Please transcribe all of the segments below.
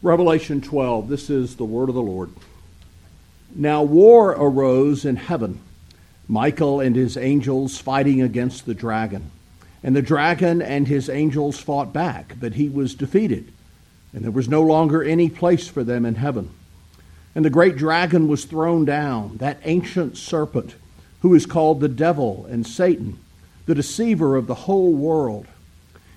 Revelation 12, this is the word of the Lord. Now war arose in heaven, Michael and his angels fighting against the dragon. And the dragon and his angels fought back, but he was defeated, and there was no longer any place for them in heaven. And the great dragon was thrown down, that ancient serpent, who is called the devil and Satan, the deceiver of the whole world.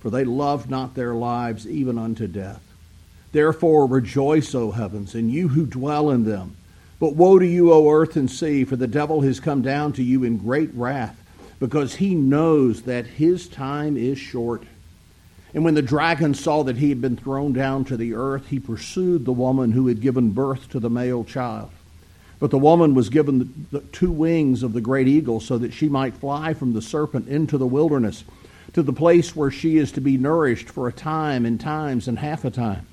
for they loved not their lives even unto death. Therefore rejoice, O heavens, and you who dwell in them. But woe to you, O earth and sea, for the devil has come down to you in great wrath, because he knows that his time is short. And when the dragon saw that he had been thrown down to the earth, he pursued the woman who had given birth to the male child. But the woman was given the two wings of the great eagle so that she might fly from the serpent into the wilderness to the place where she is to be nourished for a time and times and half a time.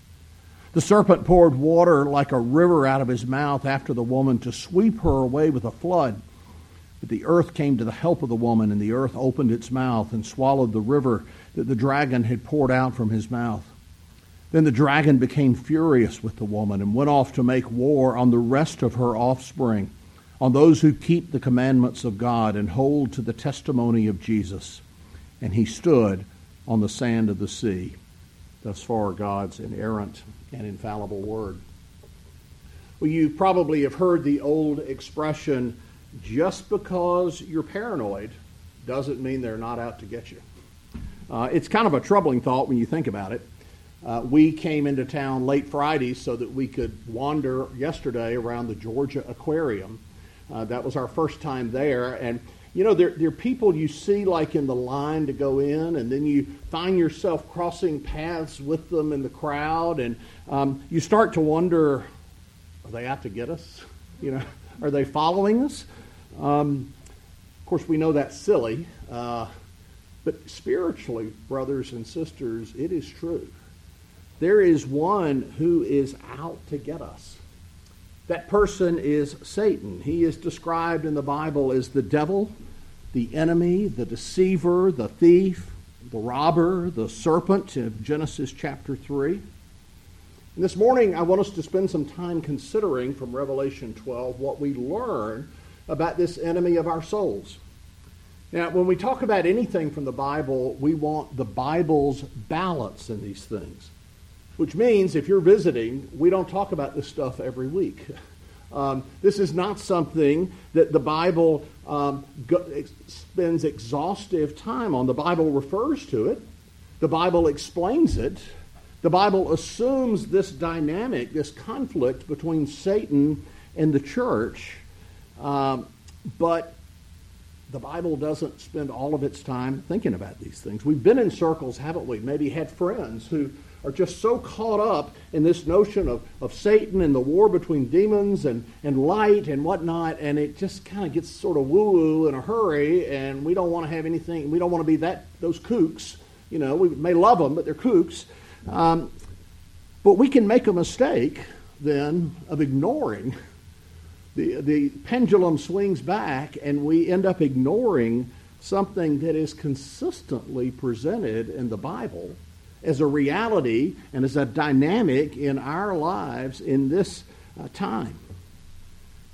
The serpent poured water like a river out of his mouth after the woman to sweep her away with a flood. But the earth came to the help of the woman, and the earth opened its mouth and swallowed the river that the dragon had poured out from his mouth. Then the dragon became furious with the woman and went off to make war on the rest of her offspring, on those who keep the commandments of God and hold to the testimony of Jesus and he stood on the sand of the sea. Thus far, God's inerrant and infallible word. Well, you probably have heard the old expression just because you're paranoid doesn't mean they're not out to get you. Uh, it's kind of a troubling thought when you think about it. Uh, we came into town late Friday so that we could wander yesterday around the Georgia Aquarium. Uh, that was our first time there, and you know, there, there are people you see like in the line to go in, and then you find yourself crossing paths with them in the crowd, and um, you start to wonder, are they out to get us? You know, are they following us? Um, of course, we know that's silly, uh, but spiritually, brothers and sisters, it is true. There is one who is out to get us. That person is Satan. He is described in the Bible as the devil, the enemy, the deceiver, the thief, the robber, the serpent of Genesis chapter 3. And this morning, I want us to spend some time considering from Revelation 12 what we learn about this enemy of our souls. Now, when we talk about anything from the Bible, we want the Bible's balance in these things. Which means if you're visiting, we don't talk about this stuff every week. Um, this is not something that the Bible um, go, spends exhaustive time on. The Bible refers to it, the Bible explains it, the Bible assumes this dynamic, this conflict between Satan and the church, um, but the Bible doesn't spend all of its time thinking about these things. We've been in circles, haven't we? Maybe had friends who are just so caught up in this notion of, of Satan and the war between demons and, and light and whatnot, and it just kind of gets sort of woo woo in a hurry, and we don't want to have anything, we don't want to be that those kooks. You know, we may love them, but they're kooks. Um, but we can make a mistake then of ignoring. The, the pendulum swings back, and we end up ignoring something that is consistently presented in the Bible as a reality and as a dynamic in our lives in this uh, time.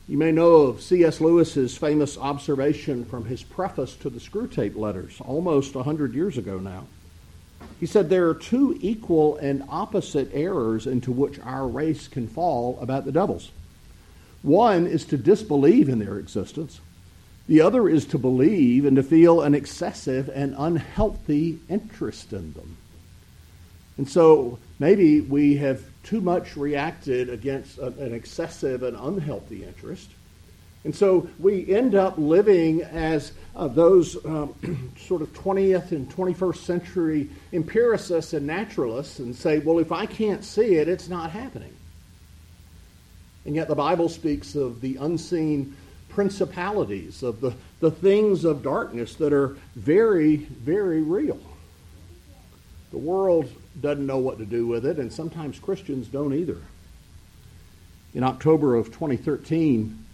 You may know of C.S. Lewis's famous observation from his preface to the Screwtape Letters almost 100 years ago now. He said there are two equal and opposite errors into which our race can fall about the devils. One is to disbelieve in their existence. The other is to believe and to feel an excessive and unhealthy interest in them. And so maybe we have too much reacted against an excessive and unhealthy interest. And so we end up living as uh, those um, sort of 20th and 21st century empiricists and naturalists and say, well, if I can't see it, it's not happening. And yet the Bible speaks of the unseen principalities, of the, the things of darkness that are very, very real. The world doesn't know what to do with it, and sometimes Christians don't either. In October of 2013,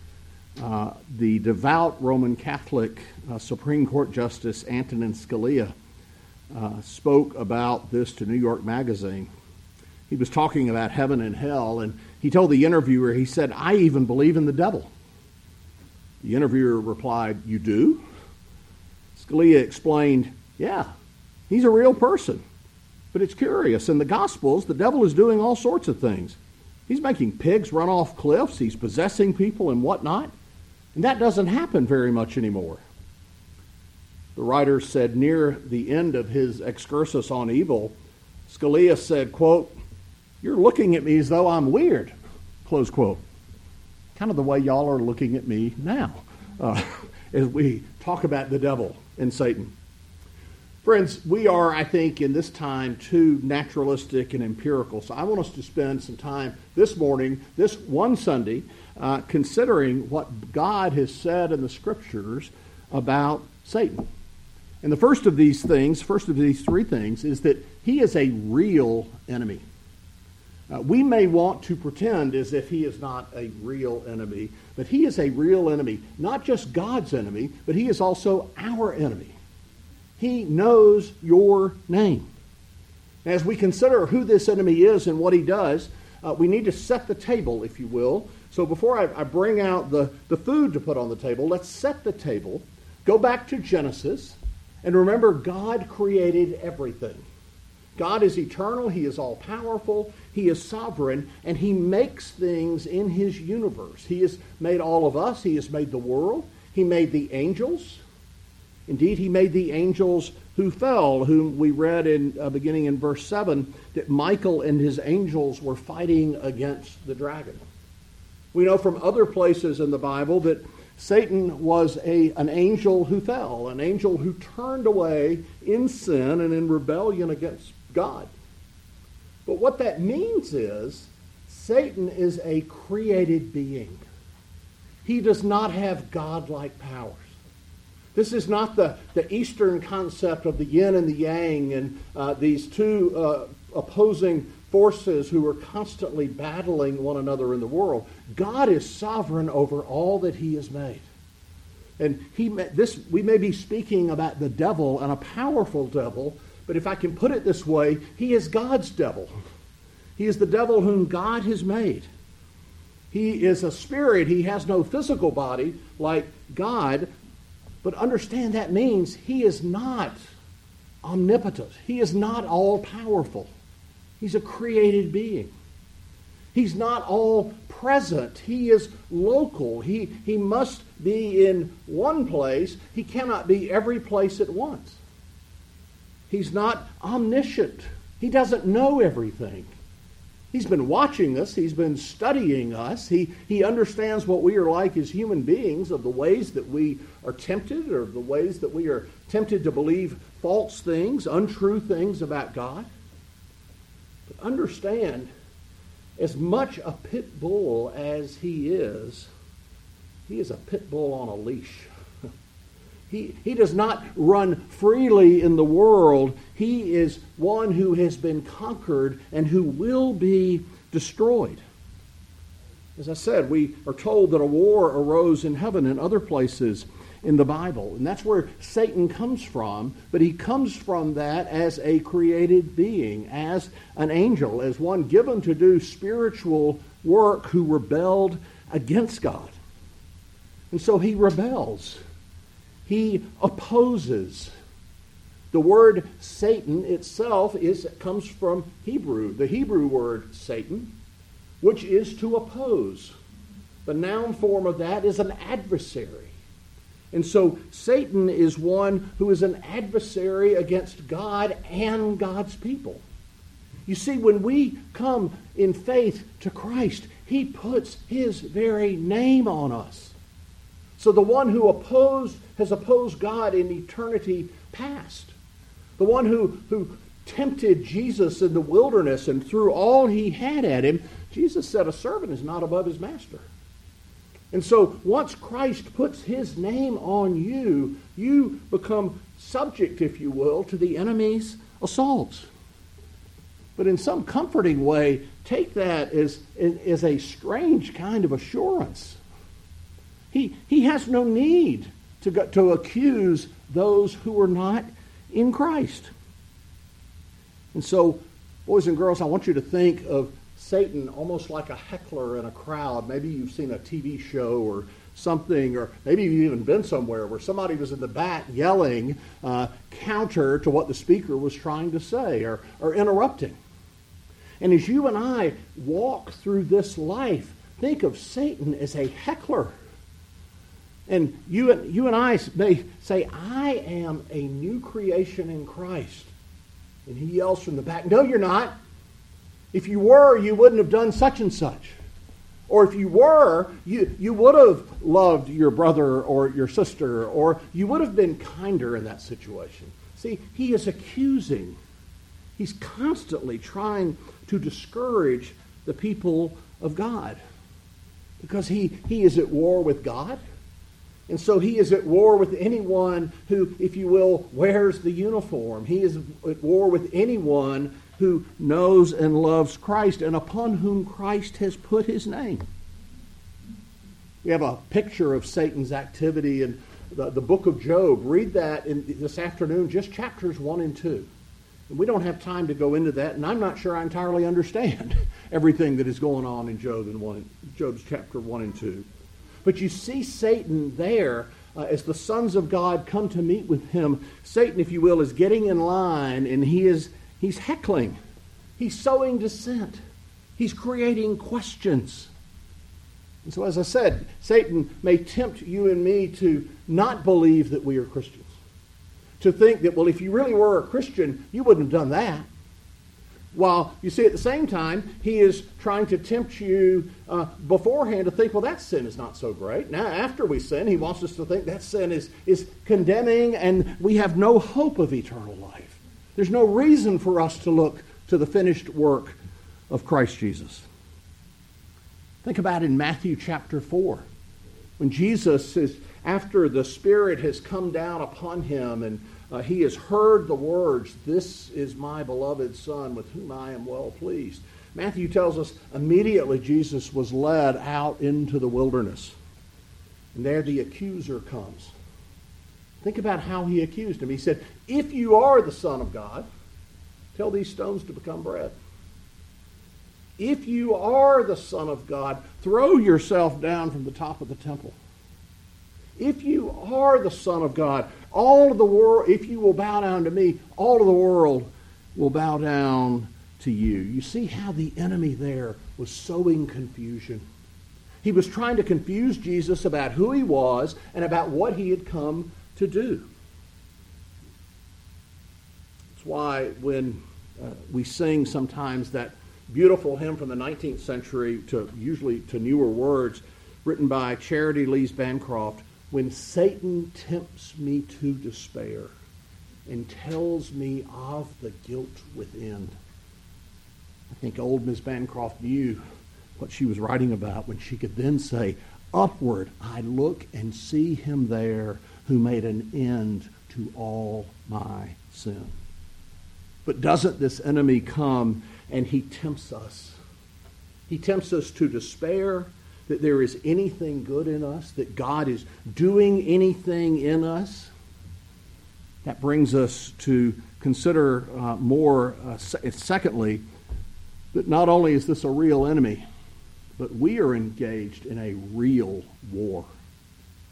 uh, the devout Roman Catholic uh, Supreme Court Justice Antonin Scalia uh, spoke about this to New York Magazine. He was talking about heaven and hell, and he told the interviewer, he said, I even believe in the devil. The interviewer replied, You do? Scalia explained, Yeah, he's a real person. But it's curious. In the Gospels, the devil is doing all sorts of things. He's making pigs run off cliffs, he's possessing people and whatnot. And that doesn't happen very much anymore. The writer said near the end of his excursus on evil, Scalia said, quote, You're looking at me as though I'm weird, close quote. Kind of the way y'all are looking at me now uh, as we talk about the devil and Satan. Friends, we are, I think, in this time too naturalistic and empirical. So I want us to spend some time this morning, this one Sunday, uh, considering what God has said in the Scriptures about Satan. And the first of these things, first of these three things, is that he is a real enemy. Uh, we may want to pretend as if he is not a real enemy, but he is a real enemy, not just God's enemy, but he is also our enemy. He knows your name. As we consider who this enemy is and what he does, uh, we need to set the table, if you will. So before I, I bring out the, the food to put on the table, let's set the table. Go back to Genesis and remember God created everything. God is eternal, He is all powerful, He is sovereign, and He makes things in His universe. He has made all of us, He has made the world, He made the angels. Indeed, He made the angels who fell, whom we read in uh, beginning in verse 7 that Michael and his angels were fighting against the dragon. We know from other places in the Bible that Satan was a, an angel who fell, an angel who turned away in sin and in rebellion against God. But what that means is Satan is a created being. He does not have godlike powers. This is not the, the Eastern concept of the yin and the yang and uh, these two uh, opposing forces who are constantly battling one another in the world. God is sovereign over all that He has made. And he, this, we may be speaking about the devil and a powerful devil, but if I can put it this way, he is God's devil. He is the devil whom God has made. He is a spirit. He has no physical body like God, but understand that means he is not omnipotent. He is not all powerful. He's a created being. He's not all present. He is local. He, he must be in one place. He cannot be every place at once. He's not omniscient. He doesn't know everything. He's been watching us. He's been studying us. He, he understands what we are like as human beings, of the ways that we are tempted, or the ways that we are tempted to believe false things, untrue things about God. But understand, as much a pit bull as he is, he is a pit bull on a leash. He, he does not run freely in the world. He is one who has been conquered and who will be destroyed. As I said, we are told that a war arose in heaven and other places in the Bible. And that's where Satan comes from, but he comes from that as a created being, as an angel, as one given to do spiritual work who rebelled against God. And so he rebels. He opposes. The word Satan itself is, comes from Hebrew, the Hebrew word Satan, which is to oppose. The noun form of that is an adversary. And so Satan is one who is an adversary against God and God's people. You see, when we come in faith to Christ, he puts his very name on us. So the one who opposed has opposed God in eternity past. The one who, who tempted Jesus in the wilderness and threw all he had at him Jesus said a servant is not above his master. And so once Christ puts his name on you, you become subject, if you will, to the enemy's assaults. But in some comforting way, take that as, as a strange kind of assurance. He, he has no need to, go, to accuse those who are not in Christ. And so, boys and girls, I want you to think of Satan almost like a heckler in a crowd. Maybe you've seen a TV show or something, or maybe you've even been somewhere where somebody was in the back yelling uh, counter to what the speaker was trying to say or, or interrupting. And as you and I walk through this life, think of Satan as a heckler. And you and, you and I may say, I am a new creation in Christ. And he yells from the back, No, you're not. If you were, you wouldn't have done such and such. Or if you were, you, you would have loved your brother or your sister, or you would have been kinder in that situation. See, he is accusing. He's constantly trying to discourage the people of God because he, he is at war with God. And so he is at war with anyone who, if you will, wears the uniform. He is at war with anyone who knows and loves Christ and upon whom Christ has put his name. We have a picture of Satan's activity in the, the book of Job. Read that in, this afternoon, just chapters 1 and 2. And we don't have time to go into that, and I'm not sure I entirely understand everything that is going on in Job and one, Job's chapter 1 and 2. But you see Satan there uh, as the sons of God come to meet with him. Satan, if you will, is getting in line, and he is He's heckling. He's sowing dissent. He's creating questions. And so, as I said, Satan may tempt you and me to not believe that we are Christians. To think that, well, if you really were a Christian, you wouldn't have done that. While you see at the same time, he is trying to tempt you uh, beforehand to think, well, that sin is not so great. Now, after we sin, he wants us to think that sin is, is condemning and we have no hope of eternal life. There's no reason for us to look to the finished work of Christ Jesus. Think about in Matthew chapter 4, when Jesus is, after the Spirit has come down upon him and uh, he has heard the words, This is my beloved Son with whom I am well pleased. Matthew tells us immediately Jesus was led out into the wilderness. And there the accuser comes. Think about how he accused him. He said, If you are the Son of God, tell these stones to become bread. If you are the Son of God, throw yourself down from the top of the temple. If you are the Son of God, all of the world, if you will bow down to me, all of the world will bow down to you. You see how the enemy there was sowing confusion. He was trying to confuse Jesus about who he was and about what he had come to do. That's why when uh, we sing sometimes that beautiful hymn from the 19th century to usually to newer words written by Charitie Lees Bancroft, when Satan tempts me to despair and tells me of the guilt within. I think old Miss Bancroft knew what she was writing about when she could then say, Upward I look and see him there who made an end to all my sin. But doesn't this enemy come and he tempts us? He tempts us to despair that there is anything good in us, that God is doing anything in us. That brings us to consider uh, more, uh, secondly, that not only is this a real enemy, but we are engaged in a real war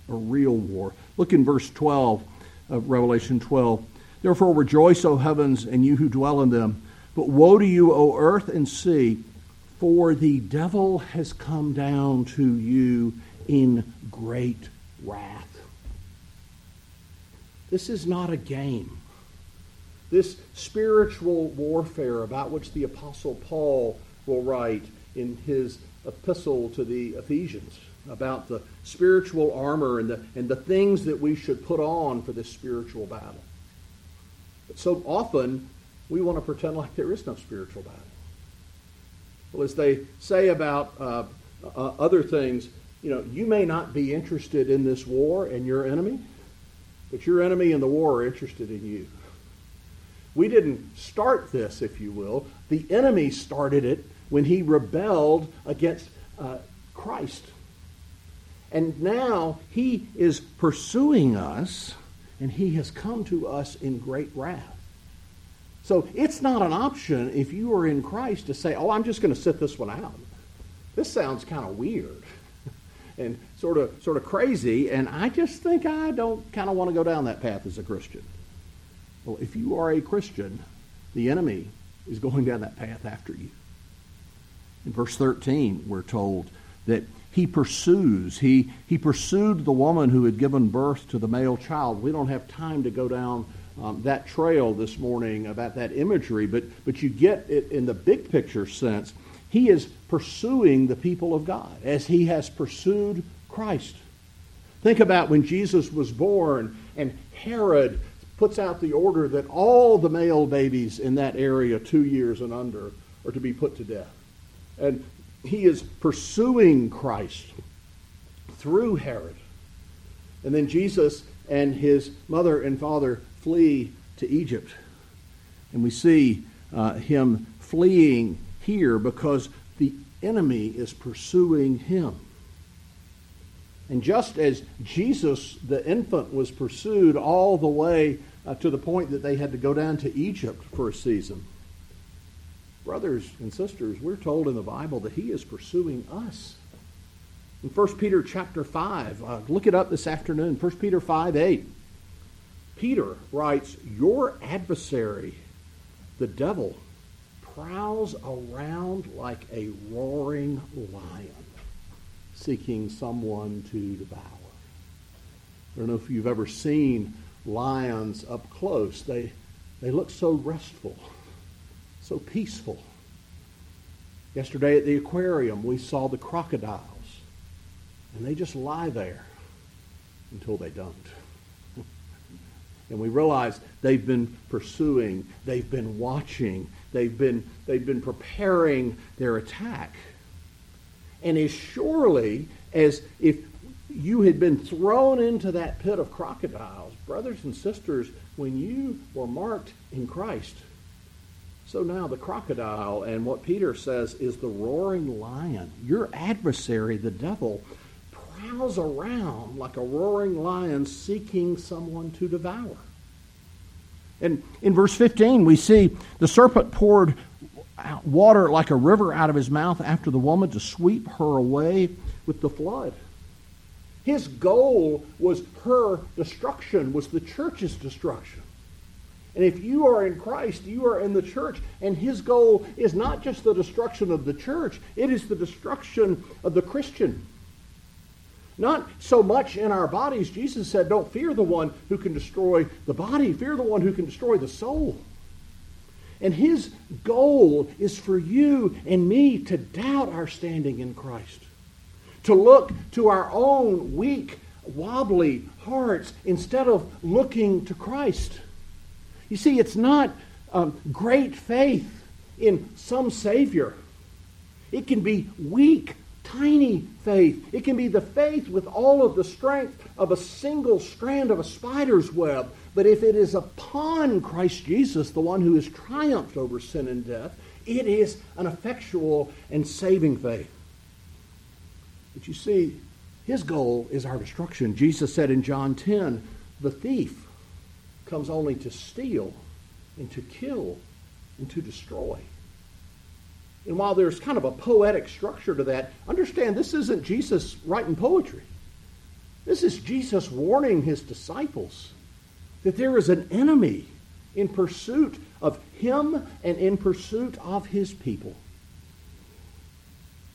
a real war. Look in verse 12 of Revelation 12. Therefore rejoice, O heavens, and you who dwell in them. But woe to you, O earth and sea, for the devil has come down to you in great wrath. This is not a game. This spiritual warfare about which the Apostle Paul will write in his epistle to the Ephesians about the spiritual armor and the, and the things that we should put on for this spiritual battle. But so often, we want to pretend like there is no spiritual battle. Well, as they say about uh, uh, other things, you know, you may not be interested in this war and your enemy, but your enemy and the war are interested in you. We didn't start this, if you will. The enemy started it when he rebelled against uh, Christ. And now he is pursuing us, and he has come to us in great wrath. So it's not an option if you are in Christ to say, oh, I'm just going to sit this one out. This sounds kind of weird and sort of, sort of crazy, and I just think I don't kind of want to go down that path as a Christian. Well, if you are a Christian, the enemy is going down that path after you. In verse 13, we're told that he pursues. He, he pursued the woman who had given birth to the male child. We don't have time to go down um, that trail this morning about that imagery, but, but you get it in the big picture sense. He is pursuing the people of God as he has pursued Christ. Think about when Jesus was born and Herod puts out the order that all the male babies in that area, two years and under, are to be put to death. And he is pursuing Christ through Herod. And then Jesus and his mother and father flee to Egypt. And we see uh, him fleeing here because the enemy is pursuing him. And just as Jesus, the infant, was pursued all the way uh, to the point that they had to go down to Egypt for a season, brothers and sisters, we're told in the Bible that he is pursuing us. In 1 Peter chapter 5, uh, look it up this afternoon, 1 Peter 5 8. Peter writes, Your adversary, the devil, prowls around like a roaring lion, seeking someone to devour. I don't know if you've ever seen lions up close. They, they look so restful, so peaceful. Yesterday at the aquarium, we saw the crocodiles, and they just lie there until they don't. And we realize they've been pursuing, they've been watching, they've been, they've been preparing their attack. And as surely as if you had been thrown into that pit of crocodiles, brothers and sisters, when you were marked in Christ, so now the crocodile, and what Peter says is the roaring lion, your adversary, the devil, prowls around like a roaring lion seeking someone to devour. And in verse 15, we see the serpent poured water like a river out of his mouth after the woman to sweep her away with the flood. His goal was her destruction, was the church's destruction. And if you are in Christ, you are in the church. And his goal is not just the destruction of the church, it is the destruction of the Christian. Not so much in our bodies. Jesus said, Don't fear the one who can destroy the body, fear the one who can destroy the soul. And his goal is for you and me to doubt our standing in Christ, to look to our own weak, wobbly hearts instead of looking to Christ. You see, it's not um, great faith in some Savior. It can be weak, tiny faith. It can be the faith with all of the strength of a single strand of a spider's web. But if it is upon Christ Jesus, the one who has triumphed over sin and death, it is an effectual and saving faith. But you see, his goal is our destruction. Jesus said in John 10, the thief comes only to steal and to kill and to destroy. And while there's kind of a poetic structure to that, understand this isn't Jesus writing poetry. This is Jesus warning his disciples that there is an enemy in pursuit of him and in pursuit of his people.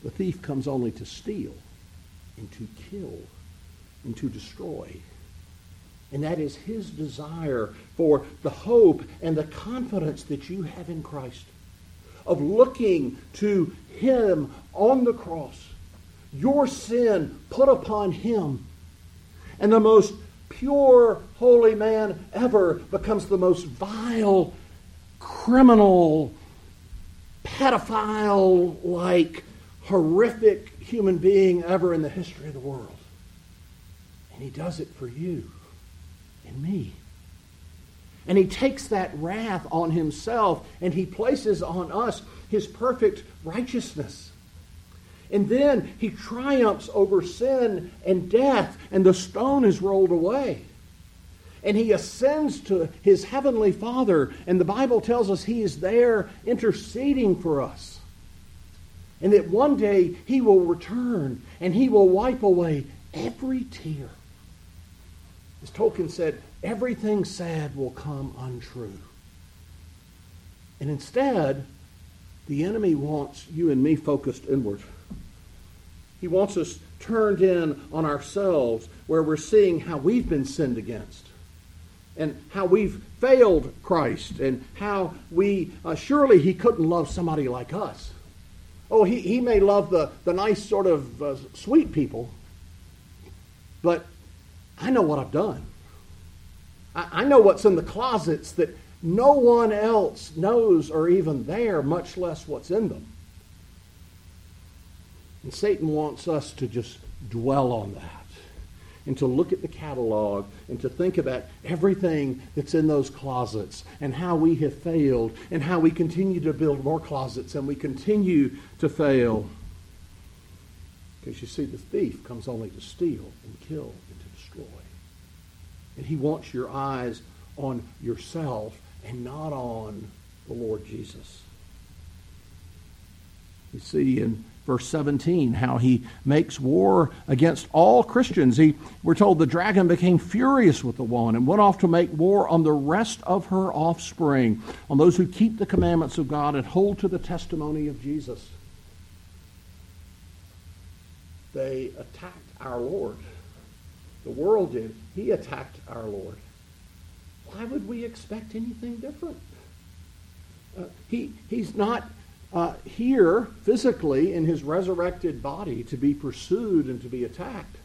The thief comes only to steal and to kill and to destroy. And that is his desire for the hope and the confidence that you have in Christ of looking to Him on the cross. Your sin put upon Him. And the most pure, holy man ever becomes the most vile, criminal, pedophile like horrific human being ever in the history of the world. And he does it for you and me. And he takes that wrath on himself and he places on us his perfect righteousness. And then he triumphs over sin and death, and the stone is rolled away. And he ascends to his heavenly Father, and the Bible tells us he is there interceding for us. And that one day he will return and he will wipe away every tear. As Tolkien said, everything sad will come untrue. And instead, the enemy wants you and me focused inward. He wants us turned in on ourselves, where we're seeing how we've been sinned against and how we've failed Christ and how we, uh, surely He couldn't love somebody like us. Oh, He, he may love the, the nice, sort of uh, sweet people, but I know what I've done. I, I know what's in the closets that no one else knows or even there, much less what's in them. And Satan wants us to just dwell on that and to look at the catalog and to think about everything that's in those closets and how we have failed and how we continue to build more closets and we continue to fail. Because you see, the thief comes only to steal and kill. And he wants your eyes on yourself and not on the Lord Jesus. You see in verse 17 how he makes war against all Christians. He, we're told the dragon became furious with the woman and went off to make war on the rest of her offspring, on those who keep the commandments of God and hold to the testimony of Jesus. They attacked our Lord. The world did. He attacked our Lord. Why would we expect anything different? Uh, he, he's not uh, here physically in his resurrected body to be pursued and to be attacked.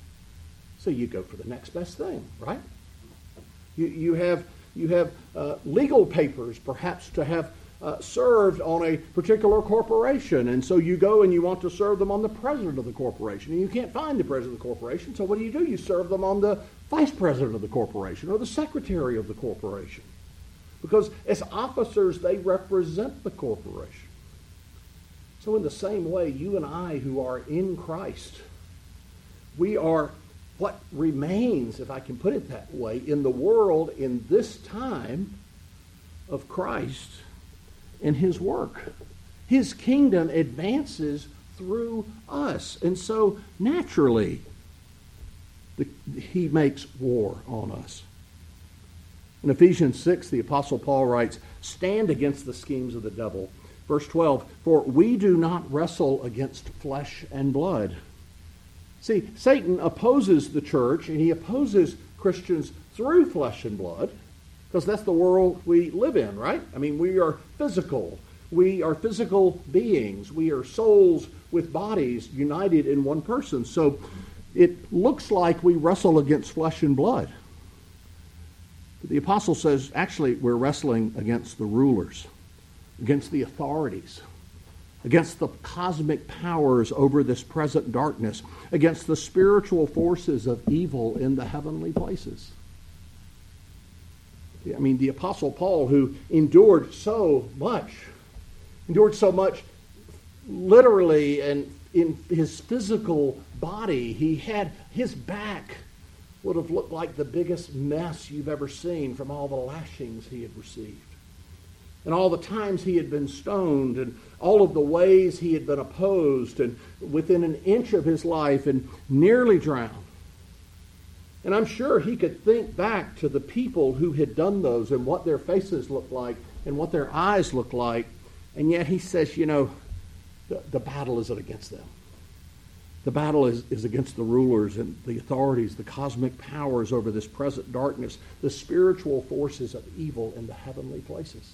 So you go for the next best thing, right? You, you have, you have uh, legal papers, perhaps, to have uh, served on a particular corporation. And so you go and you want to serve them on the president of the corporation. And you can't find the president of the corporation. So what do you do? You serve them on the vice president of the corporation or the secretary of the corporation. Because as officers, they represent the corporation. So, in the same way, you and I who are in Christ, we are what remains, if I can put it that way, in the world in this time of Christ and his work. His kingdom advances through us. And so, naturally, the, he makes war on us. In Ephesians 6, the Apostle Paul writes, Stand against the schemes of the devil. Verse 12, For we do not wrestle against flesh and blood. See, Satan opposes the church and he opposes Christians through flesh and blood because that's the world we live in, right? I mean, we are physical. We are physical beings. We are souls with bodies united in one person. So it looks like we wrestle against flesh and blood. But the apostle says actually we're wrestling against the rulers against the authorities, against the cosmic powers over this present darkness, against the spiritual forces of evil in the heavenly places. I mean, the Apostle Paul, who endured so much, endured so much literally and in his physical body, he had his back would have looked like the biggest mess you've ever seen from all the lashings he had received and all the times he had been stoned and all of the ways he had been opposed and within an inch of his life and nearly drowned. And I'm sure he could think back to the people who had done those and what their faces looked like and what their eyes looked like. And yet he says, you know, the, the battle isn't against them. The battle is, is against the rulers and the authorities, the cosmic powers over this present darkness, the spiritual forces of evil in the heavenly places.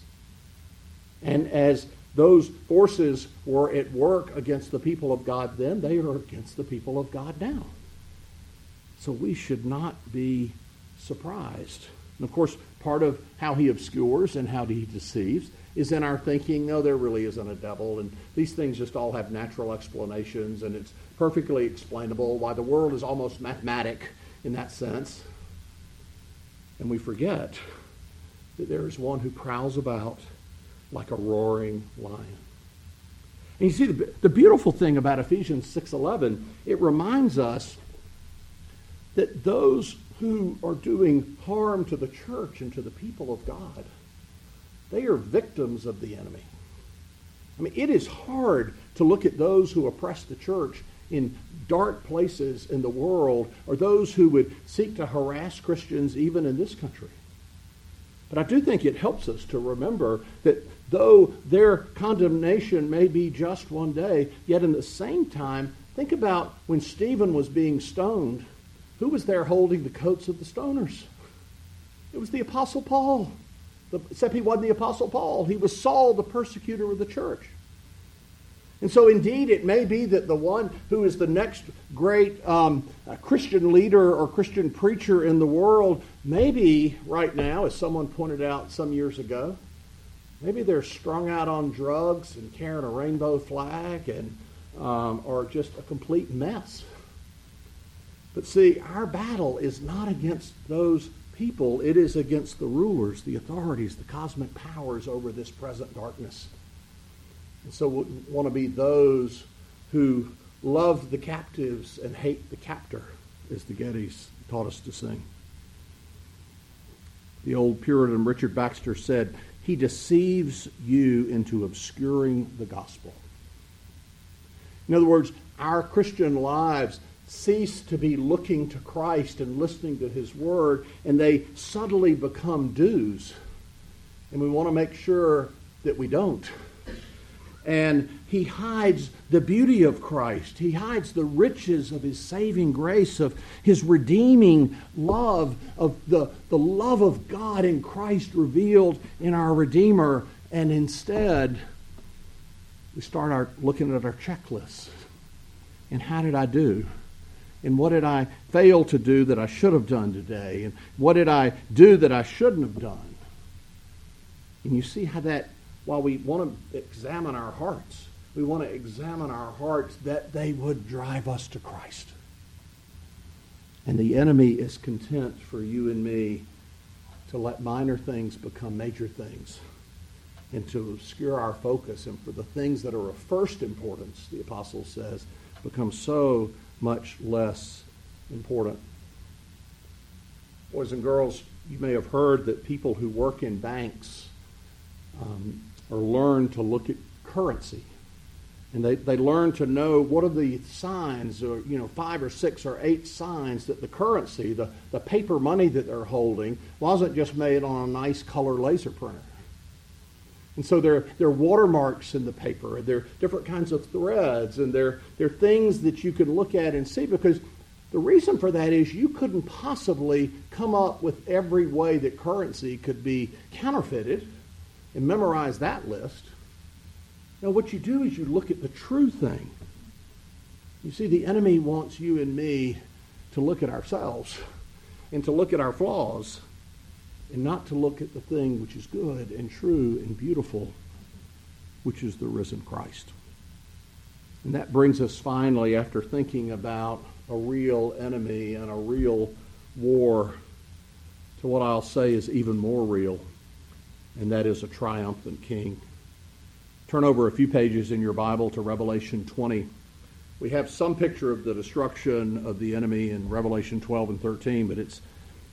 And as those forces were at work against the people of God then, they are against the people of God now. So we should not be surprised. And of course, part of how he obscures and how he deceives is in our thinking, no, there really isn't a devil, and these things just all have natural explanations, and it's perfectly explainable why the world is almost mathematic in that sense. And we forget that there is one who prowls about like a roaring lion. And you see, the, the beautiful thing about Ephesians 6.11, it reminds us that those who are doing harm to the church and to the people of God, they are victims of the enemy. I mean, it is hard to look at those who oppress the church in dark places in the world or those who would seek to harass Christians even in this country. But I do think it helps us to remember that though their condemnation may be just one day, yet in the same time, think about when Stephen was being stoned, who was there holding the coats of the stoners? It was the Apostle Paul. except he wasn't the Apostle Paul. He was Saul, the persecutor of the church. And so, indeed, it may be that the one who is the next great um, uh, Christian leader or Christian preacher in the world, maybe right now, as someone pointed out some years ago, maybe they're strung out on drugs and carrying a rainbow flag and um, or just a complete mess. But see, our battle is not against those people, it is against the rulers, the authorities, the cosmic powers over this present darkness. And so we want to be those who love the captives and hate the captor, as the Gettys taught us to sing. The old Puritan Richard Baxter said, He deceives you into obscuring the gospel. In other words, our Christian lives cease to be looking to Christ and listening to His Word, and they subtly become dues. And we want to make sure that we don't and he hides the beauty of Christ. He hides the riches of his saving grace, of his redeeming love, of the, the love of God in Christ revealed in our Redeemer. And instead, we start our, looking at our checklists. And how did I do? And what did I fail to do that I should have done today? And what did I do that I shouldn't have done? And you see how that while we want to examine our hearts, we want to examine our hearts that they would drive us to Christ. And the enemy is content for you and me to let minor things become major things and to obscure our focus and for the things that are of first importance, the apostle says, become so much less important. Boys and girls, you may have heard that people who work in banks um, learn to look at currency. And they, they learn to know what are the signs, or you know, five or six or eight signs that the currency, the, the paper money that they're holding, wasn't just made on a nice color laser printer. And so there, there are watermarks in the paper, and there are different kinds of threads, and there, there are things that you can look at and see because the reason for that is you couldn't possibly come up with every way that currency could be counterfeited and memorize that list. Now, what you do is you look at the true thing. You see, the enemy wants you and me to look at ourselves and to look at our flaws and not to look at the thing which is good and true and beautiful, which is the risen Christ. And that brings us finally, after thinking about a real enemy and a real war, to what I'll say is even more real and that is a triumphant king. Turn over a few pages in your Bible to Revelation 20. We have some picture of the destruction of the enemy in Revelation 12 and 13, but it's,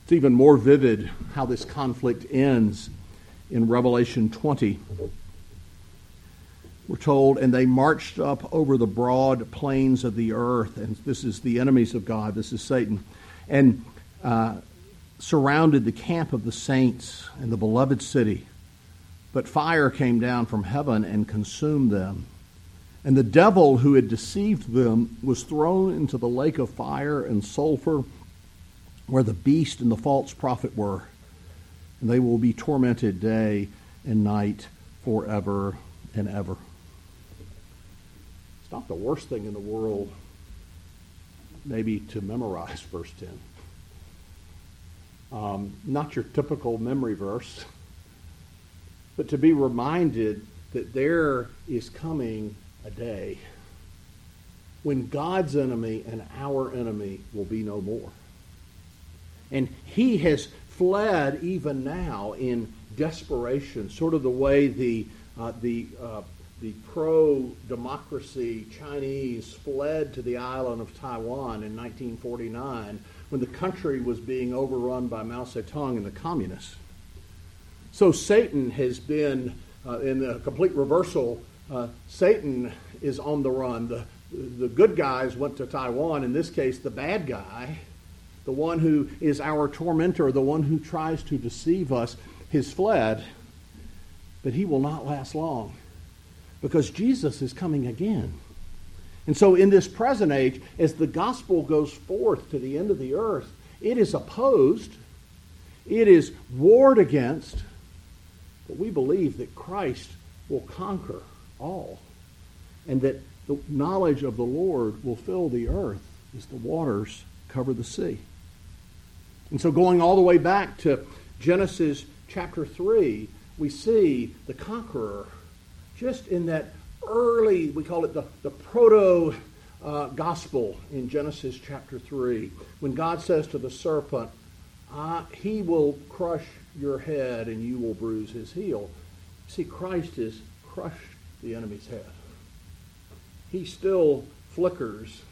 it's even more vivid how this conflict ends in Revelation 20. We're told, and they marched up over the broad plains of the earth, and this is the enemies of God, this is Satan, and uh, surrounded the camp of the saints and the beloved city. But fire came down from heaven and consumed them. And the devil who had deceived them was thrown into the lake of fire and sulfur where the beast and the false prophet were. And they will be tormented day and night forever and ever. It's not the worst thing in the world, maybe, to memorize verse 10. Um, not your typical memory verse. but to be reminded that there is coming a day when God's enemy and our enemy will be no more. And he has fled even now in desperation, sort of the way the, uh, the, uh, the pro democracy Chinese fled to the island of Taiwan in 1949 when the country was being overrun by Mao Zedong and the communists. So Satan has been uh, in a complete reversal. Uh, Satan is on the run. The, the good guys went to Taiwan. In this case, the bad guy, the one who is our tormentor, the one who tries to deceive us, has fled. But he will not last long because Jesus is coming again. And so, in this present age, as the gospel goes forth to the end of the earth, it is opposed, it is warred against, but we believe that Christ will conquer all, and that the knowledge of the Lord will fill the earth as the waters cover the sea. And so, going all the way back to Genesis chapter 3, we see the conqueror just in that early, we call it the, the proto uh, gospel in Genesis chapter 3, when God says to the serpent, He will crush your head and you will bruise his heel. See, Christ has crushed the enemy's head. He still flickers.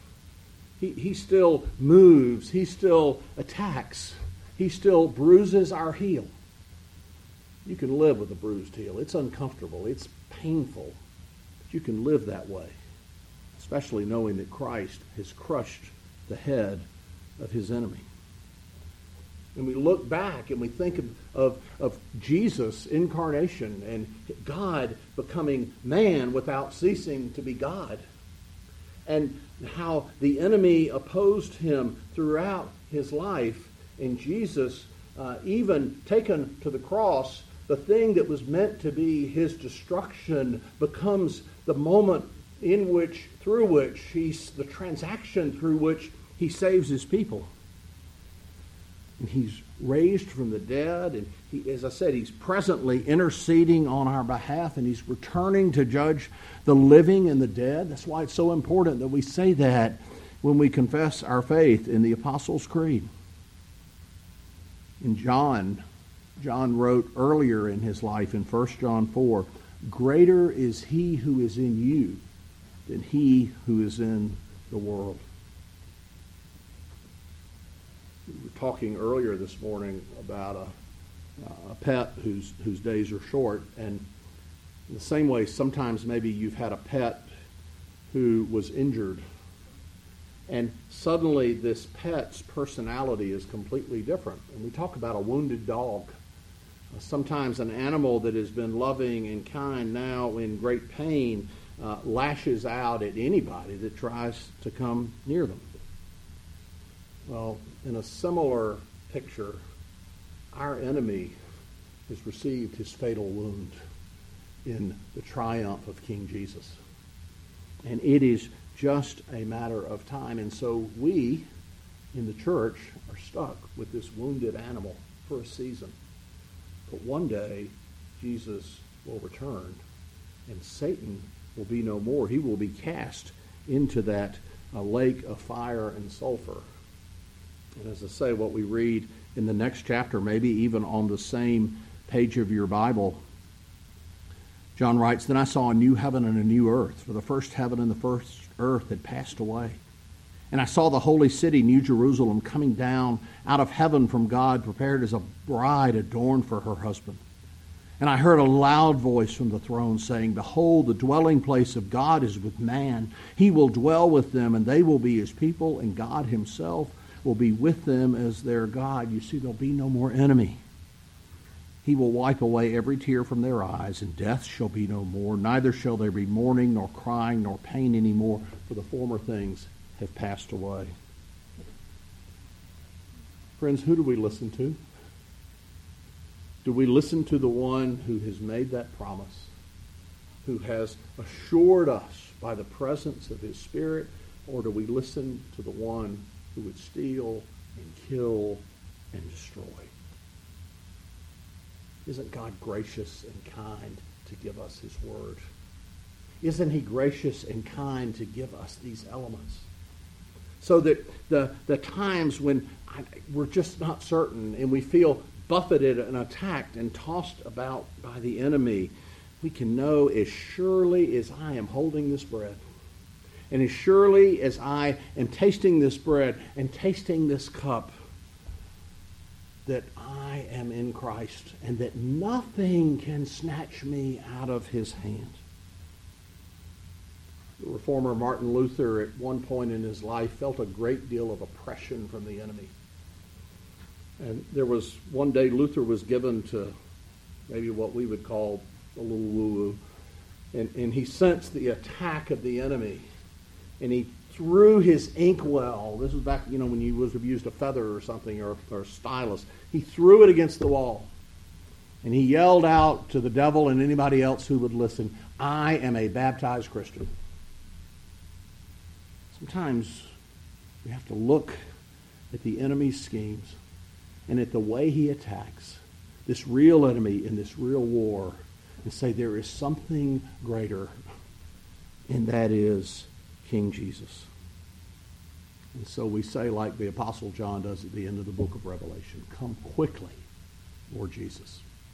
He, he still moves. He still attacks. He still bruises our heel. You can live with a bruised heel. It's uncomfortable. It's painful. But you can live that way, especially knowing that Christ has crushed the head of his enemy. And we look back and we think of, of, of Jesus' incarnation and God becoming man without ceasing to be God. And how the enemy opposed him throughout his life. And Jesus, uh, even taken to the cross, the thing that was meant to be his destruction becomes the moment in which, through which he's the transaction through which he saves his people. And he's raised from the dead, and he, as I said, he's presently interceding on our behalf, and he's returning to judge the living and the dead. That's why it's so important that we say that when we confess our faith in the Apostles' Creed. In John John wrote earlier in his life in 1 John 4 Greater is he who is in you than he who is in the world. We were talking earlier this morning about a, a pet whose, whose days are short, and in the same way, sometimes maybe you've had a pet who was injured and suddenly this pet's personality is completely different. And we talk about a wounded dog sometimes an animal that has been loving and kind now in great pain uh, lashes out at anybody that tries to come near them. Well, in a similar picture, our enemy has received his fatal wound in the triumph of King Jesus. And it is just a matter of time. And so we in the church are stuck with this wounded animal for a season. But one day, Jesus will return, and Satan will be no more. He will be cast into that uh, lake of fire and sulfur. And as I say, what we read in the next chapter, maybe even on the same page of your Bible, John writes, Then I saw a new heaven and a new earth, for the first heaven and the first earth had passed away. And I saw the holy city, New Jerusalem, coming down out of heaven from God, prepared as a bride adorned for her husband. And I heard a loud voice from the throne saying, Behold, the dwelling place of God is with man. He will dwell with them, and they will be his people, and God himself will be with them as their God. You see, there'll be no more enemy. He will wipe away every tear from their eyes, and death shall be no more. Neither shall there be mourning, nor crying, nor pain any more, for the former things have passed away. Friends, who do we listen to? Do we listen to the one who has made that promise, who has assured us by the presence of his Spirit, or do we listen to the one who would steal and kill and destroy? isn't God gracious and kind to give us his word? Isn't he gracious and kind to give us these elements? So that the, the times when I, we're just not certain and we feel buffeted and attacked and tossed about by the enemy, we can know as surely as I am holding this bread, and as surely as I am tasting this bread and tasting this cup, that I am in Christ and that nothing can snatch me out of his hand. The reformer Martin Luther, at one point in his life, felt a great deal of oppression from the enemy. And there was one day Luther was given to maybe what we would call a little woo woo. And, and he sensed the attack of the enemy. And he threw his inkwell. This was back, you know, when you have used a feather or something or, or a stylus. He threw it against the wall. And he yelled out to the devil and anybody else who would listen, I am a baptized Christian. Sometimes we have to look at the enemy's schemes and at the way he attacks this real enemy in this real war and say there is something greater, and that is King Jesus. And so we say, like the Apostle John does at the end of the book of Revelation, Come quickly, Lord Jesus.